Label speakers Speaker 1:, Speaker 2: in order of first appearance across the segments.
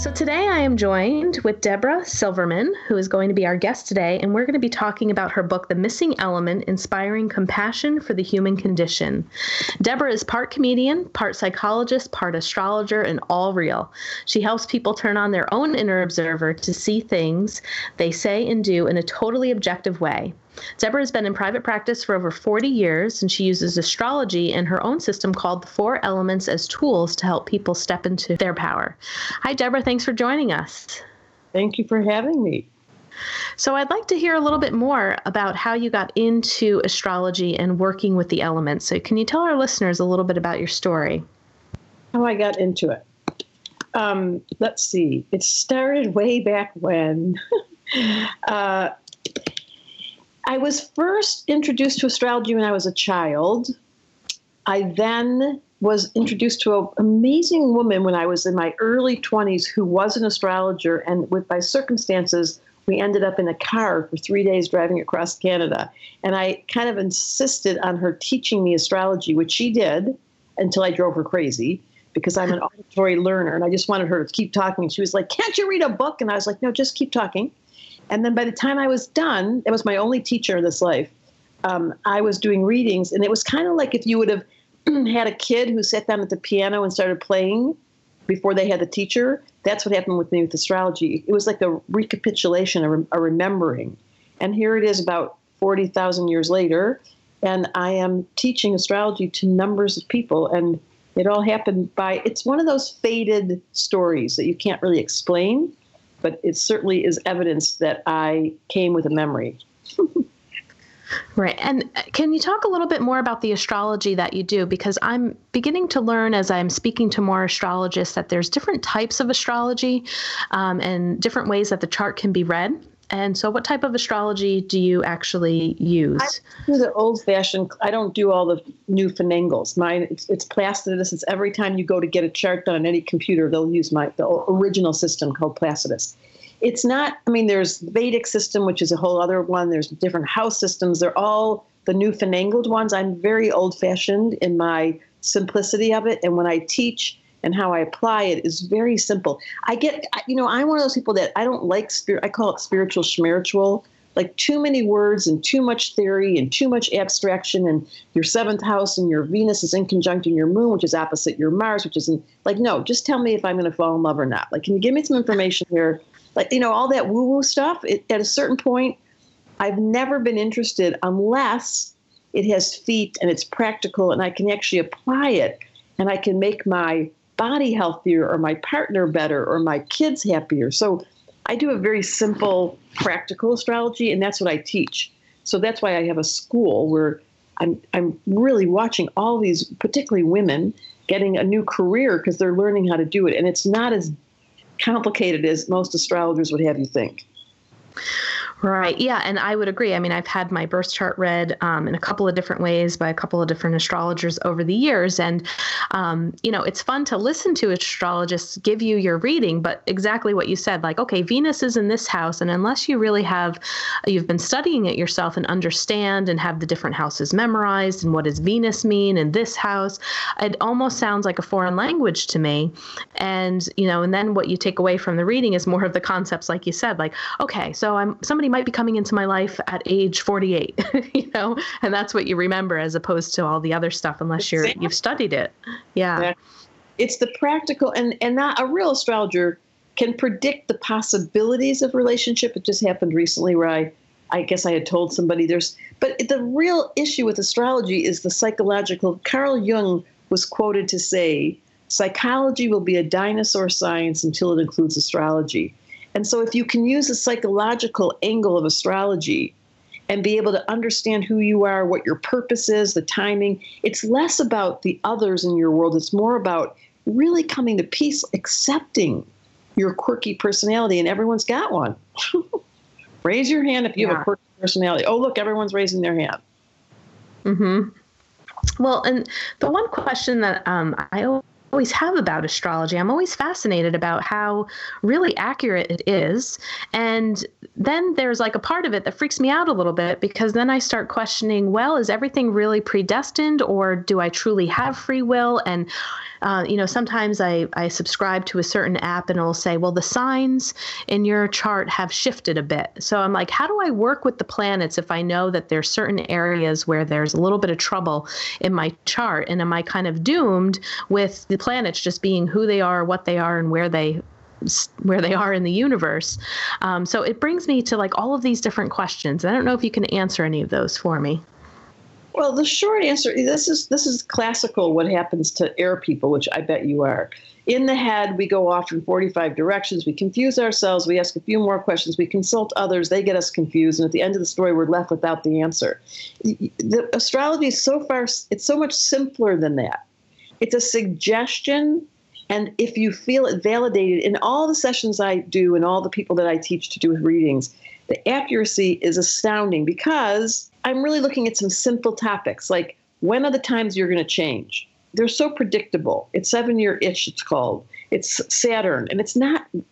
Speaker 1: So today I am joined with Deborah Silverman, who is going to be our guest today, and we're going to be talking about her book, The Missing Element Inspiring Compassion for the Human Condition. Deborah is part comedian, part psychologist, part astrologer, and all real. She helps people turn on their own inner observer to see things they say and do in a totally objective way. Deborah has been in private practice for over 40 years, and she uses astrology in her own system called the Four Elements as tools to help people step into their power. Hi, Deborah. Thanks for joining us.
Speaker 2: Thank you for having me.
Speaker 1: So, I'd like to hear a little bit more about how you got into astrology and working with the elements. So, can you tell our listeners a little bit about your story?
Speaker 2: How I got into it. Um, let's see. It started way back when. uh, I was first introduced to astrology when I was a child. I then was introduced to an amazing woman when I was in my early 20s who was an astrologer, and with by circumstances, we ended up in a car for three days driving across Canada. And I kind of insisted on her teaching me astrology, which she did until I drove her crazy because I'm an auditory learner and I just wanted her to keep talking. And she was like, Can't you read a book? And I was like, No, just keep talking. And then by the time I was done, it was my only teacher in this life. Um, I was doing readings, and it was kind of like if you would have had a kid who sat down at the piano and started playing before they had the teacher. That's what happened with me with astrology. It was like a recapitulation, a, a remembering. And here it is about 40,000 years later, and I am teaching astrology to numbers of people. And it all happened by, it's one of those faded stories that you can't really explain but it certainly is evidence that I came with a memory.
Speaker 1: Right. And uh, can you talk a little bit more about the astrology that you do? Because I'm beginning to learn as I'm speaking to more astrologists that there's different types of astrology um, and different ways that the chart can be read. And so, what type of astrology do you actually use?
Speaker 2: I do the old fashioned, I don't do all the new finangles. Mine, it's, it's Placidus. It's every time you go to get a chart done on any computer, they'll use my the original system called Placidus. It's not, I mean, there's Vedic system, which is a whole other one. There's different house systems. They're all the new finangled ones. I'm very old fashioned in my simplicity of it. And when I teach, and how I apply it is very simple. I get, you know, I'm one of those people that I don't like spirit. I call it spiritual spiritual. Like too many words and too much theory and too much abstraction. And your seventh house and your Venus is in conjunction your moon, which is opposite your Mars, which is in, like, no, just tell me if I'm going to fall in love or not. Like, can you give me some information here? Like, you know, all that woo woo stuff. It, at a certain point, I've never been interested unless it has feet and it's practical and I can actually apply it and I can make my body healthier or my partner better or my kids happier. So I do a very simple, practical astrology, and that's what I teach. So that's why I have a school where I'm, I'm really watching all these, particularly women, getting a new career because they're learning how to do it. And it's not as complicated as most astrologers would have you think.
Speaker 1: Right. Yeah. And I would agree. I mean, I've had my birth chart read um, in a couple of different ways by a couple of different astrologers over the years. And, um, you know, it's fun to listen to astrologists give you your reading, but exactly what you said like, okay, Venus is in this house. And unless you really have, you've been studying it yourself and understand and have the different houses memorized and what does Venus mean in this house, it almost sounds like a foreign language to me. And, you know, and then what you take away from the reading is more of the concepts, like you said, like, okay, so I'm somebody might be coming into my life at age 48, you know, and that's what you remember as opposed to all the other stuff, unless you're you've studied it. Yeah.
Speaker 2: It's the practical, and and not a real astrologer can predict the possibilities of relationship. It just happened recently where I, I guess I had told somebody there's, but the real issue with astrology is the psychological. Carl Jung was quoted to say, psychology will be a dinosaur science until it includes astrology. And so, if you can use the psychological angle of astrology and be able to understand who you are, what your purpose is, the timing, it's less about the others in your world. It's more about really coming to peace, accepting your quirky personality, and everyone's got one. Raise your hand if you yeah. have a quirky personality. Oh, look, everyone's raising their hand.
Speaker 1: Mm hmm. Well, and the one question that um, I always have about astrology. I'm always fascinated about how really accurate it is. And then there's like a part of it that freaks me out a little bit because then I start questioning well, is everything really predestined or do I truly have free will? And uh, you know, sometimes I, I subscribe to a certain app and it'll say, well, the signs in your chart have shifted a bit. So I'm like, how do I work with the planets if I know that there's certain areas where there's a little bit of trouble in my chart? And am I kind of doomed with the planets just being who they are, what they are, and where they where they are in the universe. Um, so it brings me to like all of these different questions. I don't know if you can answer any of those for me.
Speaker 2: Well, the short answer this is this is classical what happens to air people, which I bet you are. In the head, we go off in 45 directions. We confuse ourselves. We ask a few more questions. We consult others. They get us confused. And at the end of the story, we're left without the answer. The astrology is so far, it's so much simpler than that. It's a suggestion. And if you feel it validated in all the sessions I do and all the people that I teach to do with readings, the accuracy is astounding because I'm really looking at some simple topics like when are the times you're going to change? They're so predictable. It's seven year itch, it's called. It's Saturn. And it's not, you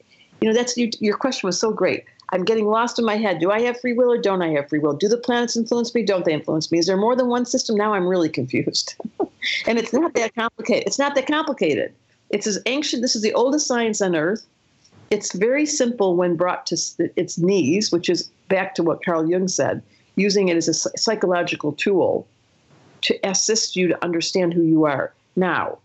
Speaker 2: know, that's you, your question was so great. I'm getting lost in my head. Do I have free will or don't I have free will? Do the planets influence me? Don't they influence me? Is there more than one system? Now I'm really confused. and it's not that complicated. It's not that complicated. It's as ancient. This is the oldest science on earth. It's very simple when brought to its knees, which is back to what Carl Jung said using it as a psychological tool to assist you to understand who you are. Now,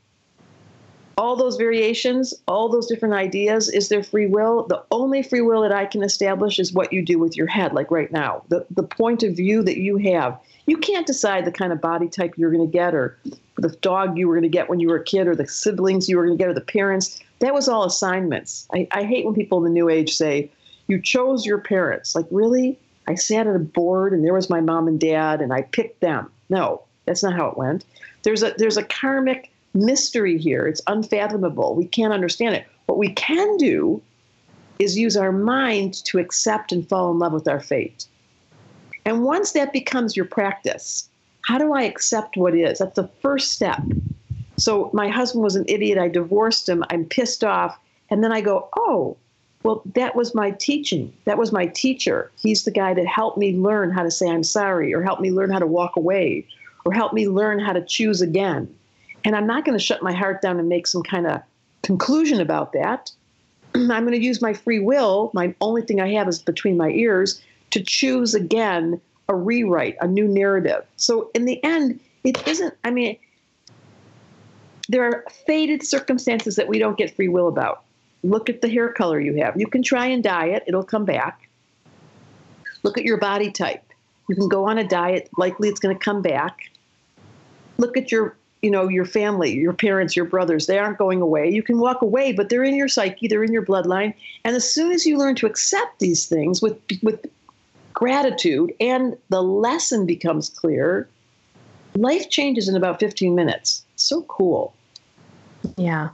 Speaker 2: all those variations, all those different ideas, is there free will? The only free will that I can establish is what you do with your head, like right now. The, the point of view that you have. You can't decide the kind of body type you're going to get, or the dog you were going to get when you were a kid, or the siblings you were going to get, or the parents. That was all assignments. I, I hate when people in the new age say, you chose your parents. Like, really? I sat at a board and there was my mom and dad and I picked them. No, that's not how it went. There's a there's a karmic mystery here. It's unfathomable. We can't understand it. What we can do is use our mind to accept and fall in love with our fate. And once that becomes your practice, how do I accept what is? That's the first step. So my husband was an idiot. I divorced him. I'm pissed off. And then I go, oh, well, that was my teaching. That was my teacher. He's the guy that helped me learn how to say I'm sorry, or helped me learn how to walk away, or helped me learn how to choose again. And I'm not going to shut my heart down and make some kind of conclusion about that. I'm going to use my free will. My only thing I have is between my ears to choose again a rewrite, a new narrative. So in the end, it isn't, I mean, there are fated circumstances that we don't get free will about. Look at the hair color you have. You can try and dye it, it'll come back. Look at your body type. You can go on a diet, likely it's going to come back. Look at your you know your family your parents your brothers they aren't going away you can walk away but they're in your psyche they're in your bloodline and as soon as you learn to accept these things with with gratitude and the lesson becomes clear life changes in about 15 minutes. So cool
Speaker 1: yeah.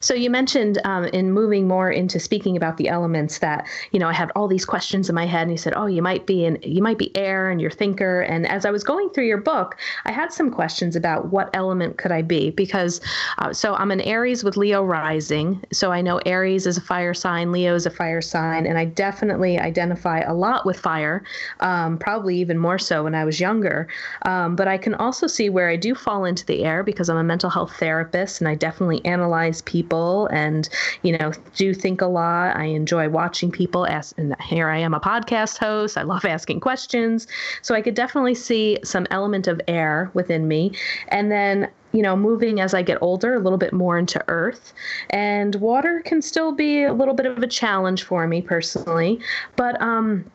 Speaker 1: So you mentioned um, in moving more into speaking about the elements that you know I had all these questions in my head, and you said, "Oh, you might be in, you might be air, and you're thinker." And as I was going through your book, I had some questions about what element could I be because uh, so I'm an Aries with Leo rising, so I know Aries is a fire sign, Leo is a fire sign, and I definitely identify a lot with fire, um, probably even more so when I was younger. Um, but I can also see where I do fall into the air because I'm a mental health therapist, and I definitely definitely analyze people and, you know, do think a lot. I enjoy watching people ask, and here I am a podcast host. I love asking questions. So I could definitely see some element of air within me. And then you know, moving as I get older, a little bit more into earth. And water can still be a little bit of a challenge for me personally. But um,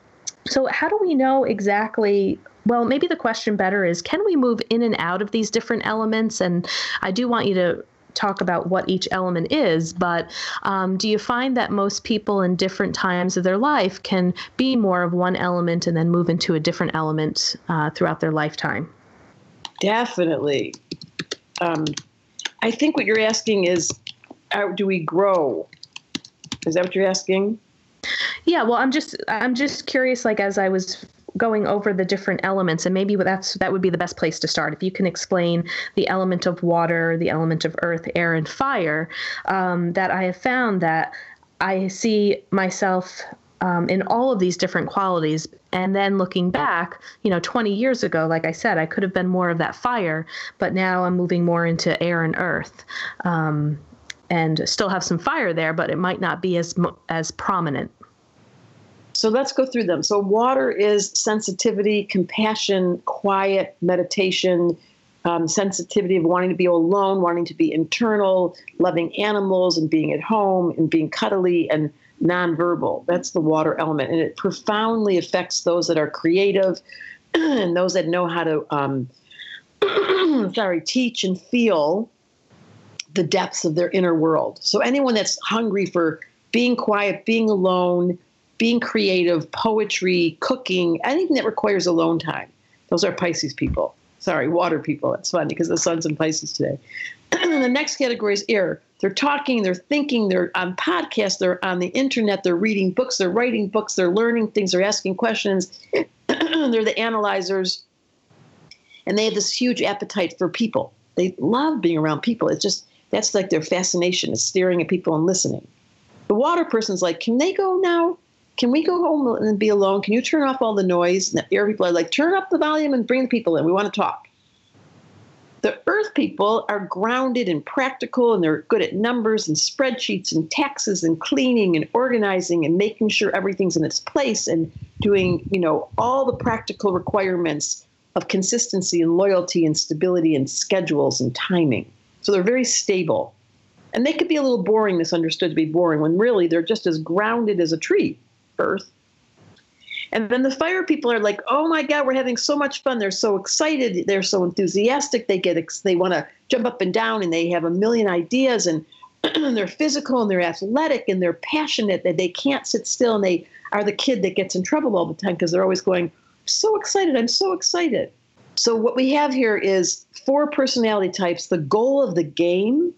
Speaker 1: so, how do we know exactly? Well, maybe the question better is can we move in and out of these different elements? And I do want you to talk about what each element is, but um, do you find that most people in different times of their life can be more of one element and then move into a different element uh, throughout their lifetime?
Speaker 2: Definitely. Um, I think what you're asking is how do we grow? Is that what you're asking?
Speaker 1: Yeah, well, I'm just I'm just curious. Like as I was going over the different elements, and maybe that's that would be the best place to start. If you can explain the element of water, the element of earth, air, and fire, um, that I have found that I see myself um, in all of these different qualities. And then looking back, you know, 20 years ago, like I said, I could have been more of that fire, but now I'm moving more into air and earth. Um, and still have some fire there, but it might not be as as prominent.
Speaker 2: So let's go through them. So water is sensitivity, compassion, quiet, meditation, um, sensitivity of wanting to be alone, wanting to be internal, loving animals, and being at home, and being cuddly and nonverbal. That's the water element, and it profoundly affects those that are creative and those that know how to, um, sorry, teach and feel the depths of their inner world. So anyone that's hungry for being quiet, being alone, being creative, poetry, cooking, anything that requires alone time. Those are Pisces people. Sorry, water people. That's funny because the sun's in Pisces today. the next category is air. They're talking, they're thinking, they're on podcasts, they're on the internet, they're reading books, they're writing books, they're learning things, they're asking questions. they're the analyzers. And they have this huge appetite for people. They love being around people. It's just that's like their fascination is staring at people and listening. The water person's like, can they go now? Can we go home and be alone? Can you turn off all the noise? And the air people are like, turn up the volume and bring the people in. We want to talk. The earth people are grounded and practical and they're good at numbers and spreadsheets and taxes and cleaning and organizing and making sure everything's in its place and doing, you know, all the practical requirements of consistency and loyalty and stability and schedules and timing. So they're very stable. And they could be a little boring, misunderstood to be boring, when really they're just as grounded as a tree, Earth. And then the fire people are like, "Oh my God, we're having so much fun! They're so excited! They're so enthusiastic! They get they want to jump up and down, and they have a million ideas, and they're physical, and they're athletic, and they're passionate. That they can't sit still, and they are the kid that gets in trouble all the time because they're always going, "So excited! I'm so excited!" So what we have here is four personality types. The goal of the game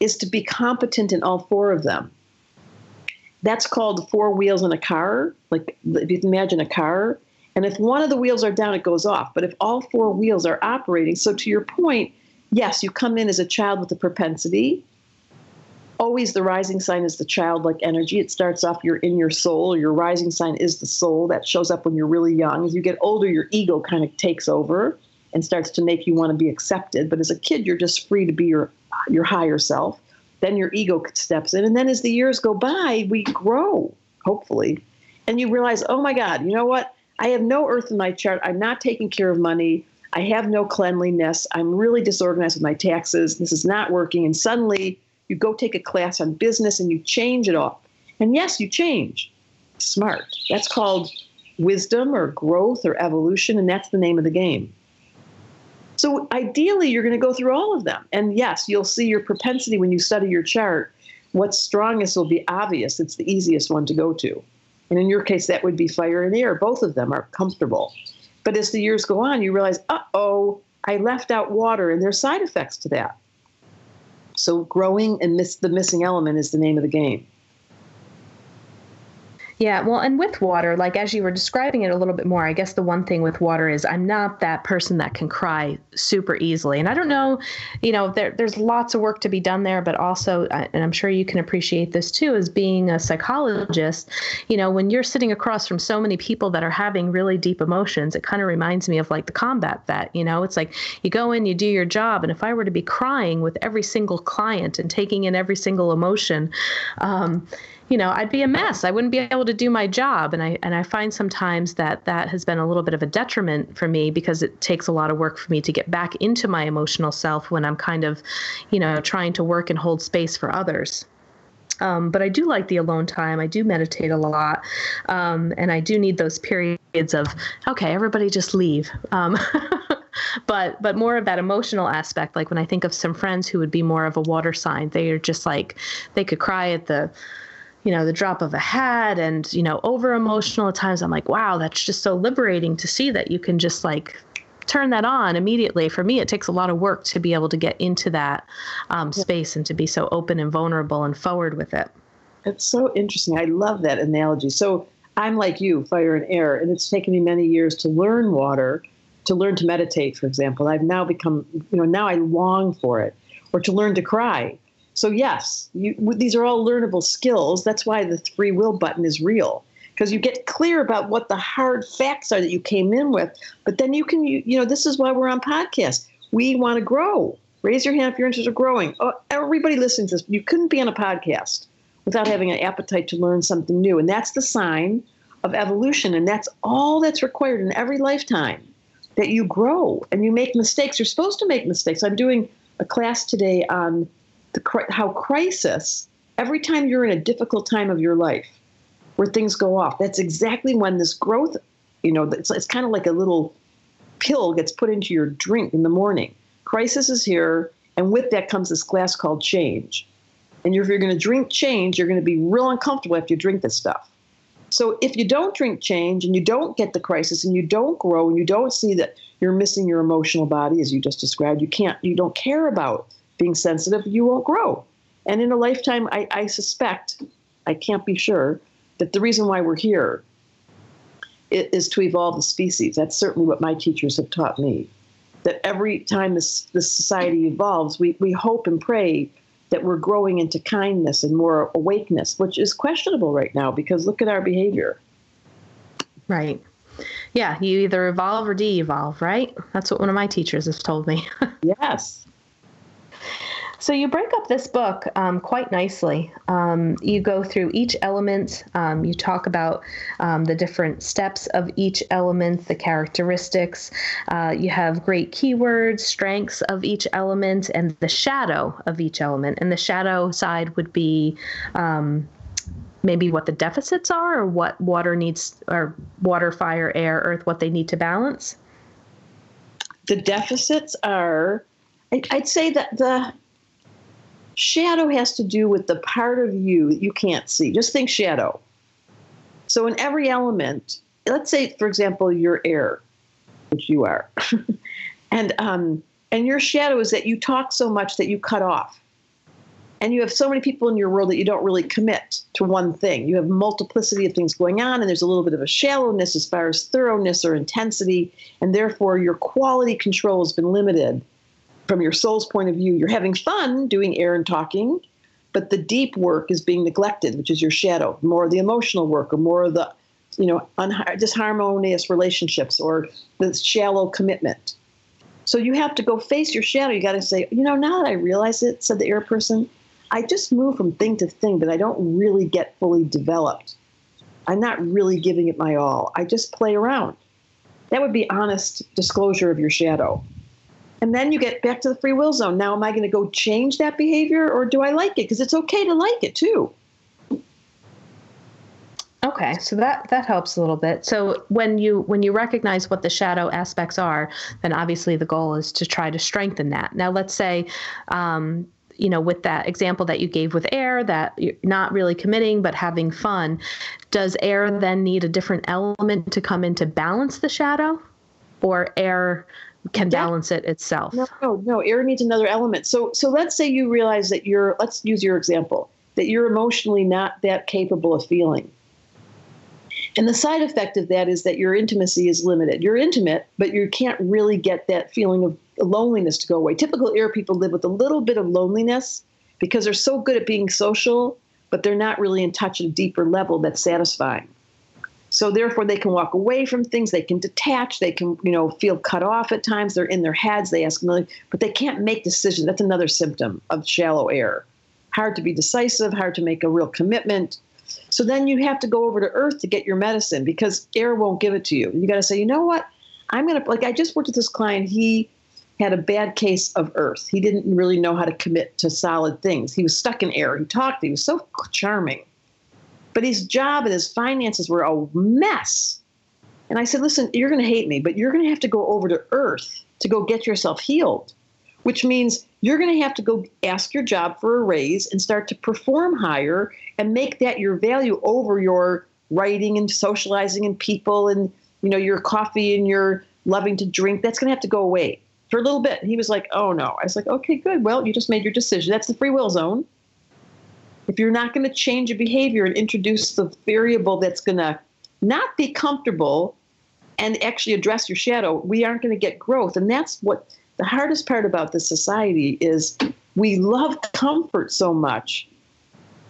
Speaker 2: is to be competent in all four of them. That's called four wheels in a car. Like if you imagine a car, and if one of the wheels are down, it goes off. But if all four wheels are operating, so to your point, yes, you come in as a child with a propensity always the rising sign is the childlike energy. It starts off you're in your soul. Your rising sign is the soul that shows up when you're really young. As you get older, your ego kind of takes over and starts to make you want to be accepted. But as a kid, you're just free to be your your higher self. Then your ego steps in, and then as the years go by, we grow, hopefully, and you realize, oh my God, you know what? I have no earth in my chart. I'm not taking care of money. I have no cleanliness. I'm really disorganized with my taxes. This is not working. And suddenly you go take a class on business and you change it all. And yes, you change. Smart. That's called wisdom or growth or evolution, and that's the name of the game. So ideally, you're going to go through all of them. And yes, you'll see your propensity when you study your chart. What's strongest will be obvious. It's the easiest one to go to. And in your case, that would be fire and air. Both of them are comfortable. But as the years go on, you realize, uh oh, I left out water, and there's side effects to that. So growing and miss the missing element is the name of the game.
Speaker 1: Yeah, well, and with water, like as you were describing it a little bit more, I guess the one thing with water is I'm not that person that can cry super easily. And I don't know, you know, there, there's lots of work to be done there, but also, uh, and I'm sure you can appreciate this too, as being a psychologist, you know, when you're sitting across from so many people that are having really deep emotions, it kind of reminds me of like the combat vet, you know, it's like you go in, you do your job. And if I were to be crying with every single client and taking in every single emotion, um, you know, I'd be a mess. I wouldn't be able to do my job. And I and I find sometimes that that has been a little bit of a detriment for me because it takes a lot of work for me to get back into my emotional self when I'm kind of, you know, trying to work and hold space for others. Um, but I do like the alone time. I do meditate a lot, um, and I do need those periods of okay, everybody just leave. Um, but but more of that emotional aspect. Like when I think of some friends who would be more of a water sign, they are just like they could cry at the you know the drop of a hat and you know over emotional at times i'm like wow that's just so liberating to see that you can just like turn that on immediately. For me, it takes a lot of work to be able to get into that um, space and to be so open and vulnerable and forward with it.
Speaker 2: It's so interesting. I love that analogy. So I'm like you, fire and air, and it's taken me many years to learn water, to learn to meditate, for example. I've now become, you know, now I long for it, or to learn to cry. So yes, you, these are all learnable skills. That's why the free will button is real because you get clear about what the hard facts are that you came in with. But then you can, you, you know, this is why we're on podcast. We want to grow. Raise your hand if you're interested in growing. Oh, everybody listening to this, you couldn't be on a podcast without having an appetite to learn something new. And that's the sign of evolution. And that's all that's required in every lifetime that you grow and you make mistakes. You're supposed to make mistakes. I'm doing a class today on the, how crisis, every time you're in a difficult time of your life, where things go off. That's exactly when this growth, you know, it's, it's kind of like a little pill gets put into your drink in the morning. Crisis is here, and with that comes this glass called change. And if you're going to drink change, you're going to be real uncomfortable after you drink this stuff. So if you don't drink change and you don't get the crisis and you don't grow and you don't see that you're missing your emotional body, as you just described, you can't, you don't care about being sensitive, you won't grow. And in a lifetime, I, I suspect, I can't be sure, that the reason why we're here is to evolve the species. That's certainly what my teachers have taught me. That every time this, this society evolves, we, we hope and pray that we're growing into kindness and more awakeness, which is questionable right now because look at our behavior.
Speaker 1: Right. Yeah, you either evolve or de evolve, right? That's what one of my teachers has told me.
Speaker 2: yes.
Speaker 1: So you break up this book um, quite nicely. Um, you go through each element. Um, you talk about um, the different steps of each element, the characteristics. Uh, you have great keywords, strengths of each element, and the shadow of each element. And the shadow side would be um, maybe what the deficits are, or what water needs, or water, fire, air, earth, what they need to balance.
Speaker 2: The deficits are I'd say that the Shadow has to do with the part of you that you can't see. Just think shadow. So in every element, let's say, for example, you're air, which you are, and um, and your shadow is that you talk so much that you cut off, and you have so many people in your world that you don't really commit to one thing. You have multiplicity of things going on, and there's a little bit of a shallowness as far as thoroughness or intensity, and therefore your quality control has been limited from your soul's point of view, you're having fun doing air and talking, but the deep work is being neglected, which is your shadow, more of the emotional work or more of the, you know, disharmonious relationships or the shallow commitment. So you have to go face your shadow. You got to say, you know, now that I realize it, said the air person, I just move from thing to thing, but I don't really get fully developed. I'm not really giving it my all. I just play around. That would be honest disclosure of your shadow. And then you get back to the free will zone. Now, am I going to go change that behavior or do I like it? Because it's okay to like it too.
Speaker 1: Okay, so that that helps a little bit. So when you when you recognize what the shadow aspects are, then obviously the goal is to try to strengthen that. Now, let's say, um, you know, with that example that you gave with air, that you're not really committing but having fun, does air then need a different element to come in to balance the shadow, or air? Can balance it itself.
Speaker 2: No, no, no. Air needs another element. So, so let's say you realize that you're. Let's use your example that you're emotionally not that capable of feeling. And the side effect of that is that your intimacy is limited. You're intimate, but you can't really get that feeling of loneliness to go away. Typical air people live with a little bit of loneliness because they're so good at being social, but they're not really in touch at a deeper level that's satisfying. So therefore, they can walk away from things. They can detach. They can, you know, feel cut off at times. They're in their heads. They ask million, but they can't make decisions. That's another symptom of shallow air. Hard to be decisive. Hard to make a real commitment. So then you have to go over to Earth to get your medicine because air won't give it to you. You got to say, you know what? I'm gonna like. I just worked with this client. He had a bad case of Earth. He didn't really know how to commit to solid things. He was stuck in air. He talked. He was so charming but his job and his finances were a mess. And I said, listen, you're going to hate me, but you're going to have to go over to Earth to go get yourself healed, which means you're going to have to go ask your job for a raise and start to perform higher and make that your value over your writing and socializing and people and you know your coffee and your loving to drink, that's going to have to go away for a little bit. And he was like, oh no. I was like, okay, good. Well, you just made your decision. That's the free will zone. If you're not going to change a behavior and introduce the variable that's going to not be comfortable and actually address your shadow, we aren't going to get growth. And that's what the hardest part about this society is we love comfort so much.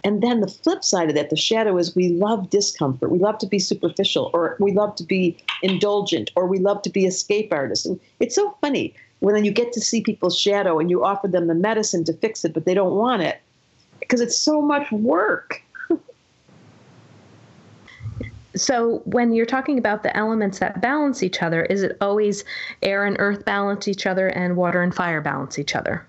Speaker 2: And then the flip side of that, the shadow is we love discomfort. We love to be superficial, or we love to be indulgent, or we love to be escape artists. And it's so funny when you get to see people's shadow and you offer them the medicine to fix it, but they don't want it because it's so much work.
Speaker 1: so when you're talking about the elements that balance each other, is it always air and earth balance each other and water and fire balance each other?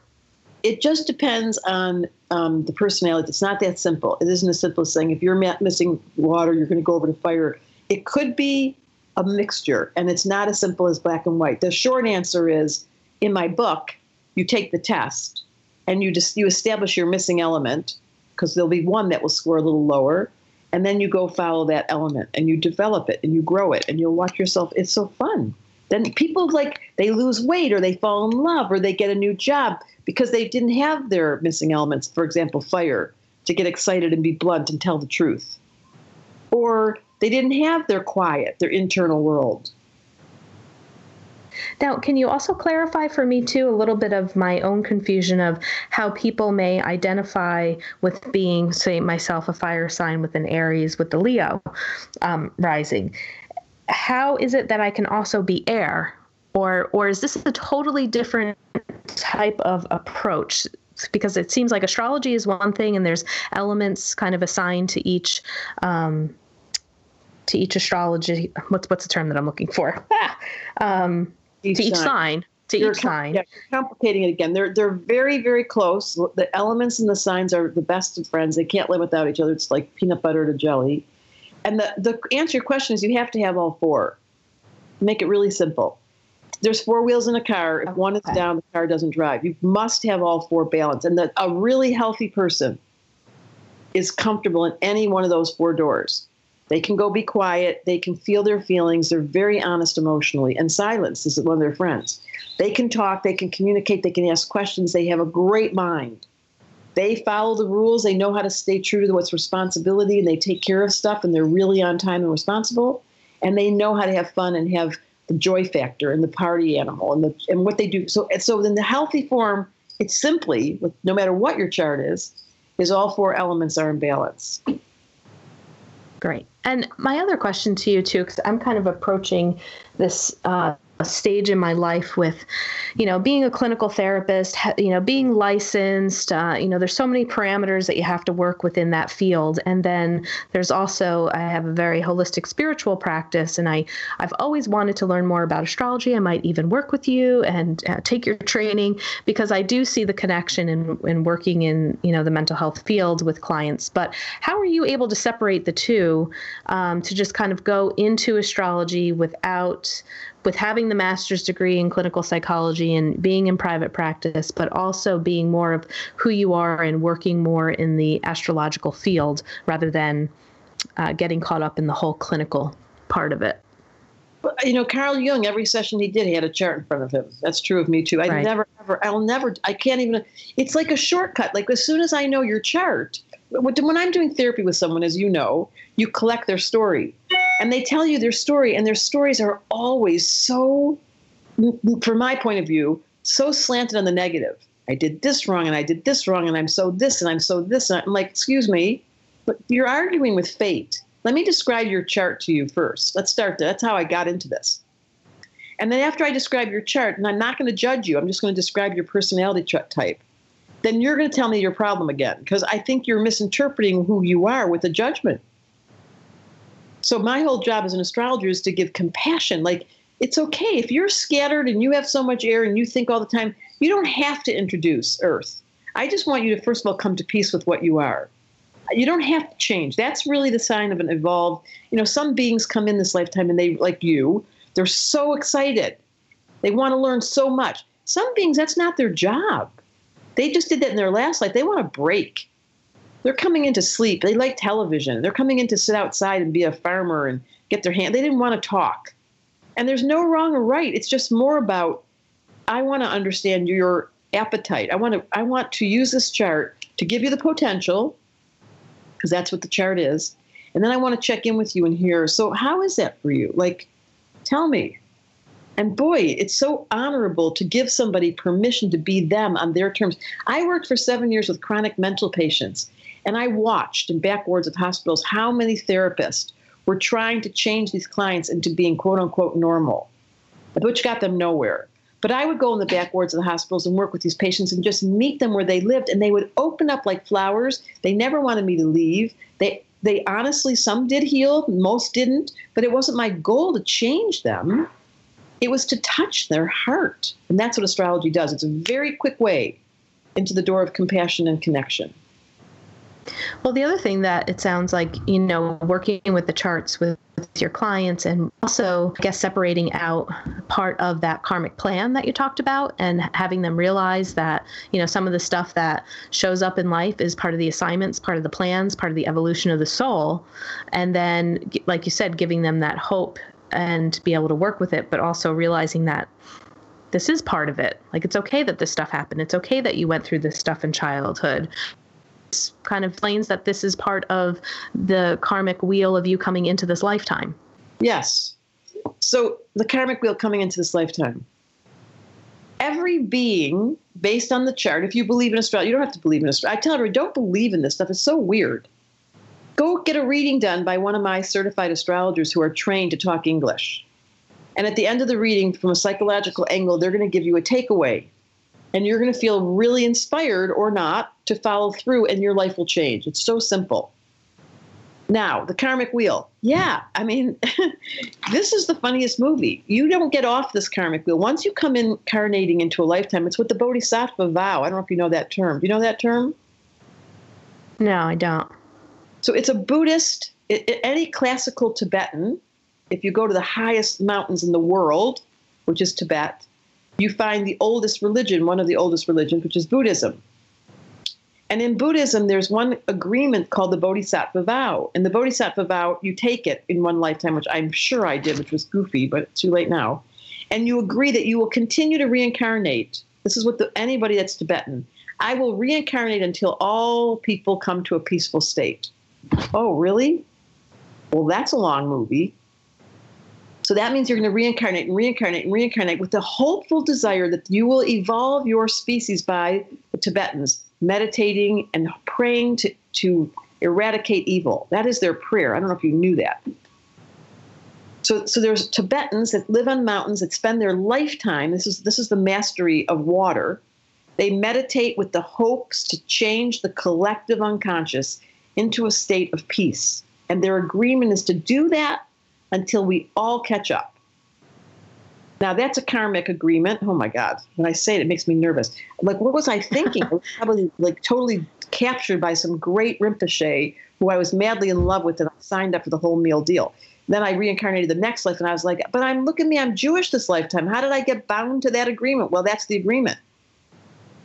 Speaker 2: It just depends on um, the personality. It's not that simple. It isn't as simple as saying if you're missing water, you're going to go over to fire. It could be a mixture, and it's not as simple as black and white. The short answer is in my book, you take the test and you just you establish your missing element because there'll be one that will score a little lower and then you go follow that element and you develop it and you grow it and you'll watch yourself. It's so fun. Then people like they lose weight or they fall in love or they get a new job because they didn't have their missing elements for example fire to get excited and be blunt and tell the truth. Or they didn't have their quiet their internal world
Speaker 1: now, can you also clarify for me, too, a little bit of my own confusion of how people may identify with being, say, myself, a fire sign with an Aries with the Leo um, rising? How is it that I can also be air? Or, or is this a totally different type of approach? Because it seems like astrology is one thing, and there's elements kind of assigned to each um, to each astrology. What's what's the term that I'm looking for? um, each to each sign. sign to you're each sign.
Speaker 2: Yeah, complicating it again. They're they're very very close. The elements and the signs are the best of friends. They can't live without each other. It's like peanut butter to jelly. And the the answer your question is you have to have all four. Make it really simple. There's four wheels in a car. If okay. one is down, the car doesn't drive. You must have all four balanced. And the, a really healthy person is comfortable in any one of those four doors. They can go be quiet. They can feel their feelings. They're very honest emotionally. And silence is one of their friends. They can talk. They can communicate. They can ask questions. They have a great mind. They follow the rules. They know how to stay true to what's responsibility and they take care of stuff and they're really on time and responsible. And they know how to have fun and have the joy factor and the party animal and the and what they do. So so in the healthy form, it's simply, with no matter what your chart is, is all four elements are in balance.
Speaker 1: Great. And my other question to you, too, because I'm kind of approaching this uh, stage in my life with, you know, being a clinical therapist, you know, being licensed. Uh, you know, there's so many parameters that you have to work within that field. And then there's also I have a very holistic spiritual practice, and I I've always wanted to learn more about astrology. I might even work with you and uh, take your training because I do see the connection in in working in you know the mental health field with clients. But how are you able to separate the two um, to just kind of go into astrology without with having the master's degree in clinical psychology and being in private practice, but also being more of who you are and working more in the astrological field rather than uh, getting caught up in the whole clinical part of it.
Speaker 2: You know, Carl Jung, every session he did, he had a chart in front of him. That's true of me too. I right. never, ever, I'll never, I can't even, it's like a shortcut. Like as soon as I know your chart, when I'm doing therapy with someone, as you know, you collect their story and they tell you their story, and their stories are always so, from my point of view, so slanted on the negative. I did this wrong, and I did this wrong, and I'm so this, and I'm so this. And I'm like, excuse me, but you're arguing with fate. Let me describe your chart to you first. Let's start there. That's how I got into this. And then after I describe your chart, and I'm not going to judge you, I'm just going to describe your personality type, then you're going to tell me your problem again because I think you're misinterpreting who you are with a judgment. So my whole job as an astrologer is to give compassion. Like it's okay if you're scattered and you have so much air and you think all the time, you don't have to introduce Earth. I just want you to first of all come to peace with what you are. You don't have to change. That's really the sign of an evolved. You know, some beings come in this lifetime and they like you, they're so excited. They want to learn so much. Some beings that's not their job. They just did that in their last life. They want to break they're coming in to sleep. They like television. They're coming in to sit outside and be a farmer and get their hand. They didn't want to talk. And there's no wrong or right. It's just more about I want to understand your appetite. I want to I want to use this chart to give you the potential because that's what the chart is. And then I want to check in with you and hear, so how is that for you? Like tell me. And boy, it's so honorable to give somebody permission to be them on their terms. I worked for 7 years with chronic mental patients and I watched in back wards of hospitals how many therapists were trying to change these clients into being quote unquote normal, which got them nowhere. But I would go in the back wards of the hospitals and work with these patients and just meet them where they lived, and they would open up like flowers. They never wanted me to leave. They they honestly some did heal, most didn't, but it wasn't my goal to change them. It was to touch their heart. And that's what astrology does. It's a very quick way into the door of compassion and connection.
Speaker 1: Well, the other thing that it sounds like, you know, working with the charts with, your clients and also, I guess, separating out part of that karmic plan that you talked about and having them realize that, you know, some of the stuff that shows up in life is part of the assignments, part of the plans, part of the evolution of the soul. And then, like you said, giving them that hope and be able to work with it, but also realizing that this is part of it. Like it's okay that this stuff happened. It's okay that you went through this stuff in childhood kind of explains that this is part of the karmic wheel of you coming into this lifetime.
Speaker 2: Yes. So the karmic wheel coming into this lifetime. Every being, based on the chart, if you believe in astrology, you don't have to believe in astrology. I tell everyone, don't believe in this stuff. It's so weird. Go get a reading done by one of my certified astrologers who are trained to talk English. And at the end of the reading, from a psychological angle, they're going to give you a takeaway and you're going to feel really inspired or not to follow through and your life will change. It's so simple. Now, the karmic wheel. Yeah, I mean, this is the funniest movie. You don't get off this karmic wheel. Once you come incarnating into a lifetime, it's what the Bodhisattva vow. I don't know if you know that term. Do you know that term?
Speaker 1: No, I don't.
Speaker 2: So it's a Buddhist, it, it, any classical Tibetan, if you go to the highest mountains in the world, which is Tibet, you find the oldest religion, one of the oldest religions, which is Buddhism. And in Buddhism, there's one agreement called the Bodhisattva vow. And the Bodhisattva vow, you take it in one lifetime, which I'm sure I did, which was goofy, but too late now. And you agree that you will continue to reincarnate. This is what the, anybody that's Tibetan. I will reincarnate until all people come to a peaceful state. Oh, really? Well, that's a long movie. So that means you're going to reincarnate and reincarnate and reincarnate with the hopeful desire that you will evolve your species by the Tibetans, meditating and praying to, to eradicate evil. That is their prayer. I don't know if you knew that. So, so there's Tibetans that live on mountains that spend their lifetime. This is this is the mastery of water. They meditate with the hopes to change the collective unconscious into a state of peace. And their agreement is to do that until we all catch up. Now that's a karmic agreement. Oh my God. When I say it, it makes me nervous. Like, what was I thinking? I was probably like totally captured by some great Rinpoche who I was madly in love with and I signed up for the whole meal deal. Then I reincarnated the next life and I was like, but I'm look at me, I'm Jewish this lifetime. How did I get bound to that agreement? Well, that's the agreement.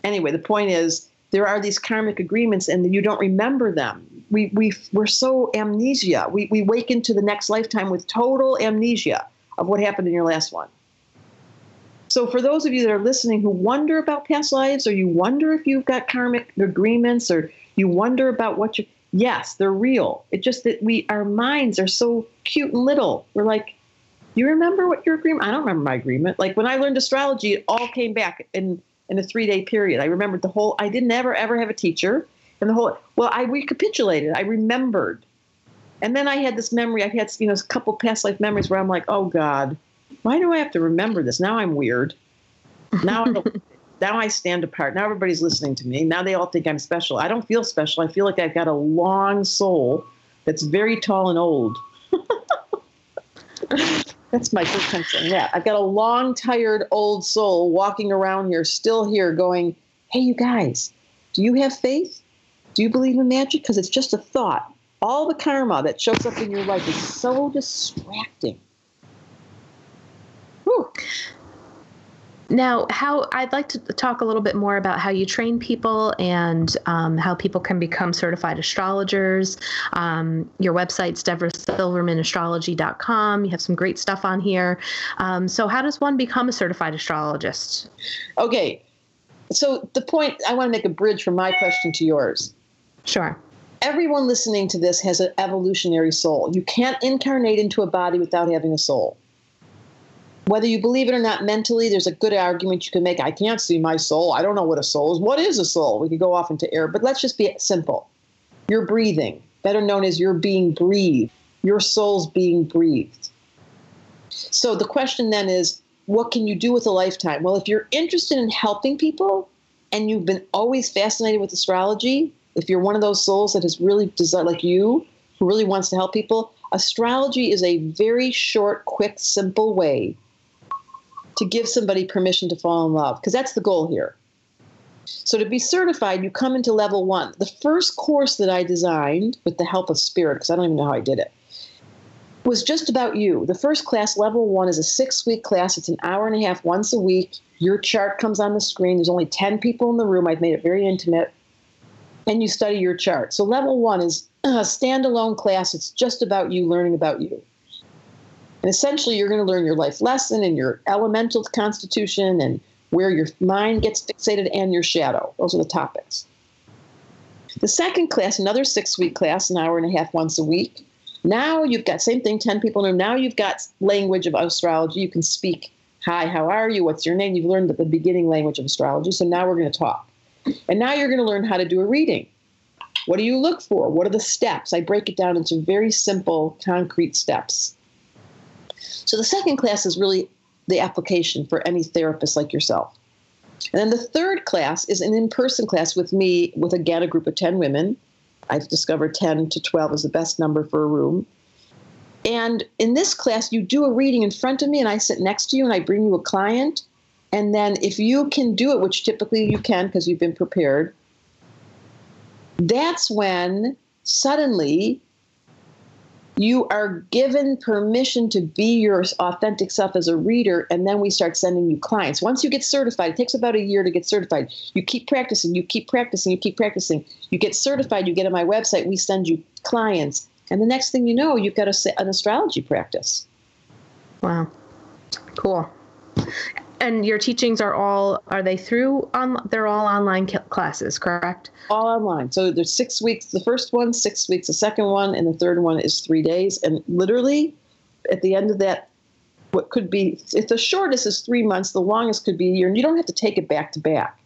Speaker 2: Anyway, the point is there are these karmic agreements and you don't remember them. We, we, we're so amnesia. We, we wake into the next lifetime with total amnesia of what happened in your last one. So, for those of you that are listening who wonder about past lives, or you wonder if you've got karmic agreements, or you wonder about what you, yes, they're real. It's just that we, our minds are so cute and little. We're like, you remember what your agreement? I don't remember my agreement. Like when I learned astrology, it all came back, in in a three day period. I remembered the whole, I didn't ever, ever have a teacher. And the whole, well, I recapitulated, I remembered. And then I had this memory, I've had, you know, a couple past life memories where I'm like, oh God, why do I have to remember this? Now I'm weird. Now I now I stand apart. Now everybody's listening to me. Now they all think I'm special. I don't feel special. I feel like I've got a long soul that's very tall and old. That's my first time saying that. I've got a long, tired, old soul walking around here, still here, going, Hey, you guys, do you have faith? Do you believe in magic? Because it's just a thought. All the karma that shows up in your life is so distracting.
Speaker 1: Whew. Now, how I'd like to talk a little bit more about how you train people and um, how people can become certified astrologers. Um, your website's deborahsilvermanastrology.com. You have some great stuff on here. Um, so, how does one become a certified astrologist?
Speaker 2: Okay. So, the point I want to make a bridge from my question to yours.
Speaker 1: Sure.
Speaker 2: Everyone listening to this has an evolutionary soul. You can't incarnate into a body without having a soul whether you believe it or not mentally, there's a good argument you can make. I can't see my soul. I don't know what a soul is. What is a soul? We could go off into air, but let's just be simple. You're breathing, better known as you're being breathed. Your soul's being breathed. So the question then is, what can you do with a lifetime? Well, if you're interested in helping people and you've been always fascinated with astrology, if you're one of those souls that has really designed like you, who really wants to help people, astrology is a very short, quick, simple way to give somebody permission to fall in love, because that's the goal here. So to be certified, you come into level one. The first course that I designed with the help of Spirit, because I don't even know how I did it, was just about you. The first class, level one, is a six week class. It's an hour and a half once a week. Your chart comes on the screen. There's only 10 people in the room. I've made it very intimate. And you study your chart. So level one is a standalone class. It's just about you learning about you. And essentially, you're going to learn your life lesson and your elemental constitution and where your mind gets fixated and your shadow. Those are the topics. The second class, another six week class, an hour and a half once a week. Now you've got same thing, 10 people in Now you've got language of astrology. You can speak, hi, how are you? What's your name? You've learned the beginning language of astrology. So now we're going to talk. And now you're going to learn how to do a reading. What do you look for? What are the steps? I break it down into very simple, concrete steps. So the second class is really the application for any therapist like yourself. And then the third class is an in person class with me, with again a group of 10 women. I've discovered 10 to 12 is the best number for a room. And in this class, you do a reading in front of me, and I sit next to you, and I bring you a client. And then, if you can do it, which typically you can because you've been prepared, that's when suddenly you are given permission to be your authentic self as a reader and then we start sending you clients. Once you get certified it takes about a year to get certified. You keep practicing you keep practicing you keep practicing. You get certified you get on my website we send you clients. And the next thing you know you've got a, an astrology practice.
Speaker 1: Wow. Cool and your teachings are all are they through on they're all online classes correct?
Speaker 2: All online. So there's six weeks the first one six weeks the second one and the third one is three days. And literally at the end of that what could be if the shortest is three months the longest could be a year and you don't have to take it back to back.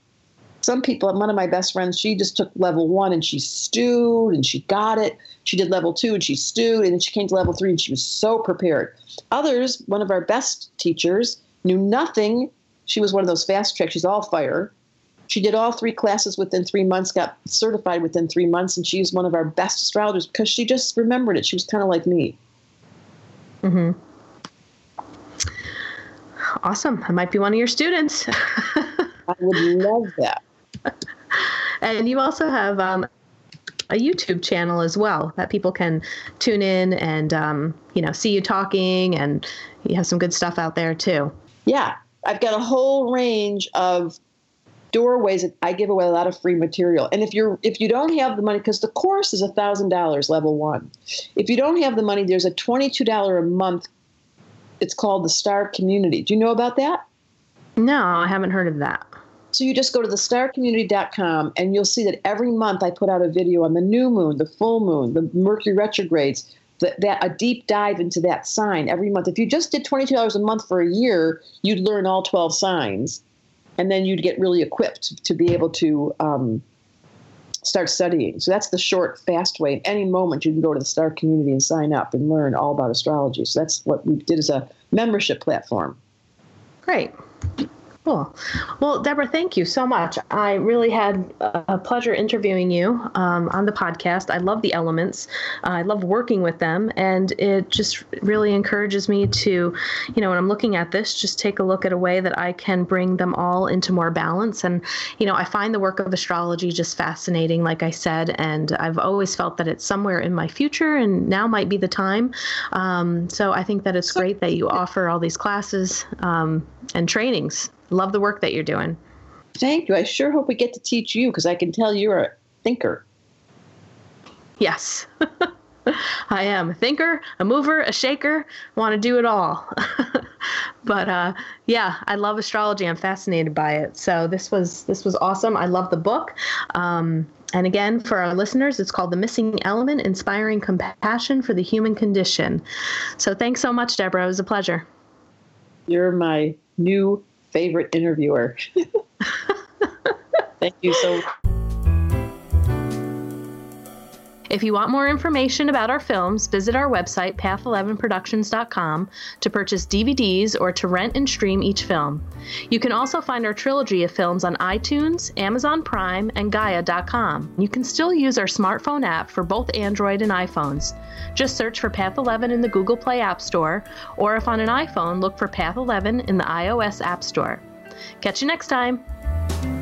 Speaker 2: Some people one of my best friends she just took level one and she stewed and she got it. She did level two and she stewed and then she came to level three and she was so prepared. Others one of our best teachers knew nothing. She was one of those fast tracks. She's all fire. She did all three classes within three months, got certified within three months, and she's one of our best astrologers because she just remembered it. She was kind of like me.
Speaker 1: Mm-hmm. Awesome. I might be one of your students.
Speaker 2: I would love that.
Speaker 1: And you also have um, a YouTube channel as well that people can tune in and um, you know see you talking, and you have some good stuff out there too
Speaker 2: yeah, I've got a whole range of doorways that I give away a lot of free material. And if you're if you don't have the money, because the course is a thousand dollars level one. If you don't have the money, there's a twenty-two dollar a month. It's called the Star Community. Do you know about that?
Speaker 1: No, I haven't heard of that.
Speaker 2: So you just go to thestarcommunity.com and you'll see that every month I put out a video on the new moon, the full moon, the Mercury retrogrades, that, that a deep dive into that sign every month. If you just did twenty two dollars a month for a year, you'd learn all twelve signs, and then you'd get really equipped to be able to um, start studying. So that's the short, fast way. Any moment, you can go to the Star Community and sign up and learn all about astrology. So that's what we did as a membership platform.
Speaker 1: Great. Cool. Well, Deborah, thank you so much. I really had a pleasure interviewing you um, on the podcast. I love the elements. Uh, I love working with them, and it just really encourages me to, you know, when I'm looking at this, just take a look at a way that I can bring them all into more balance. And, you know, I find the work of astrology just fascinating, like I said, and I've always felt that it's somewhere in my future, and now might be the time. Um, so I think that it's great that you offer all these classes um, and trainings. Love the work that you're doing.
Speaker 2: Thank you. I sure hope we get to teach you because I can tell you're a thinker.
Speaker 1: Yes. I am a thinker, a mover, a shaker, want to do it all. but uh, yeah, I love astrology. I'm fascinated by it. So this was this was awesome. I love the book. Um, and again, for our listeners, it's called The Missing Element Inspiring Compassion for the Human Condition. So thanks so much, Deborah. It was a pleasure.
Speaker 2: You're my new favorite interviewer. Thank you so much.
Speaker 1: If you want more information about our films, visit our website, path11productions.com, to purchase DVDs or to rent and stream each film. You can also find our trilogy of films on iTunes, Amazon Prime, and Gaia.com. You can still use our smartphone app for both Android and iPhones. Just search for Path 11 in the Google Play App Store, or if on an iPhone, look for Path 11 in the iOS App Store. Catch you next time.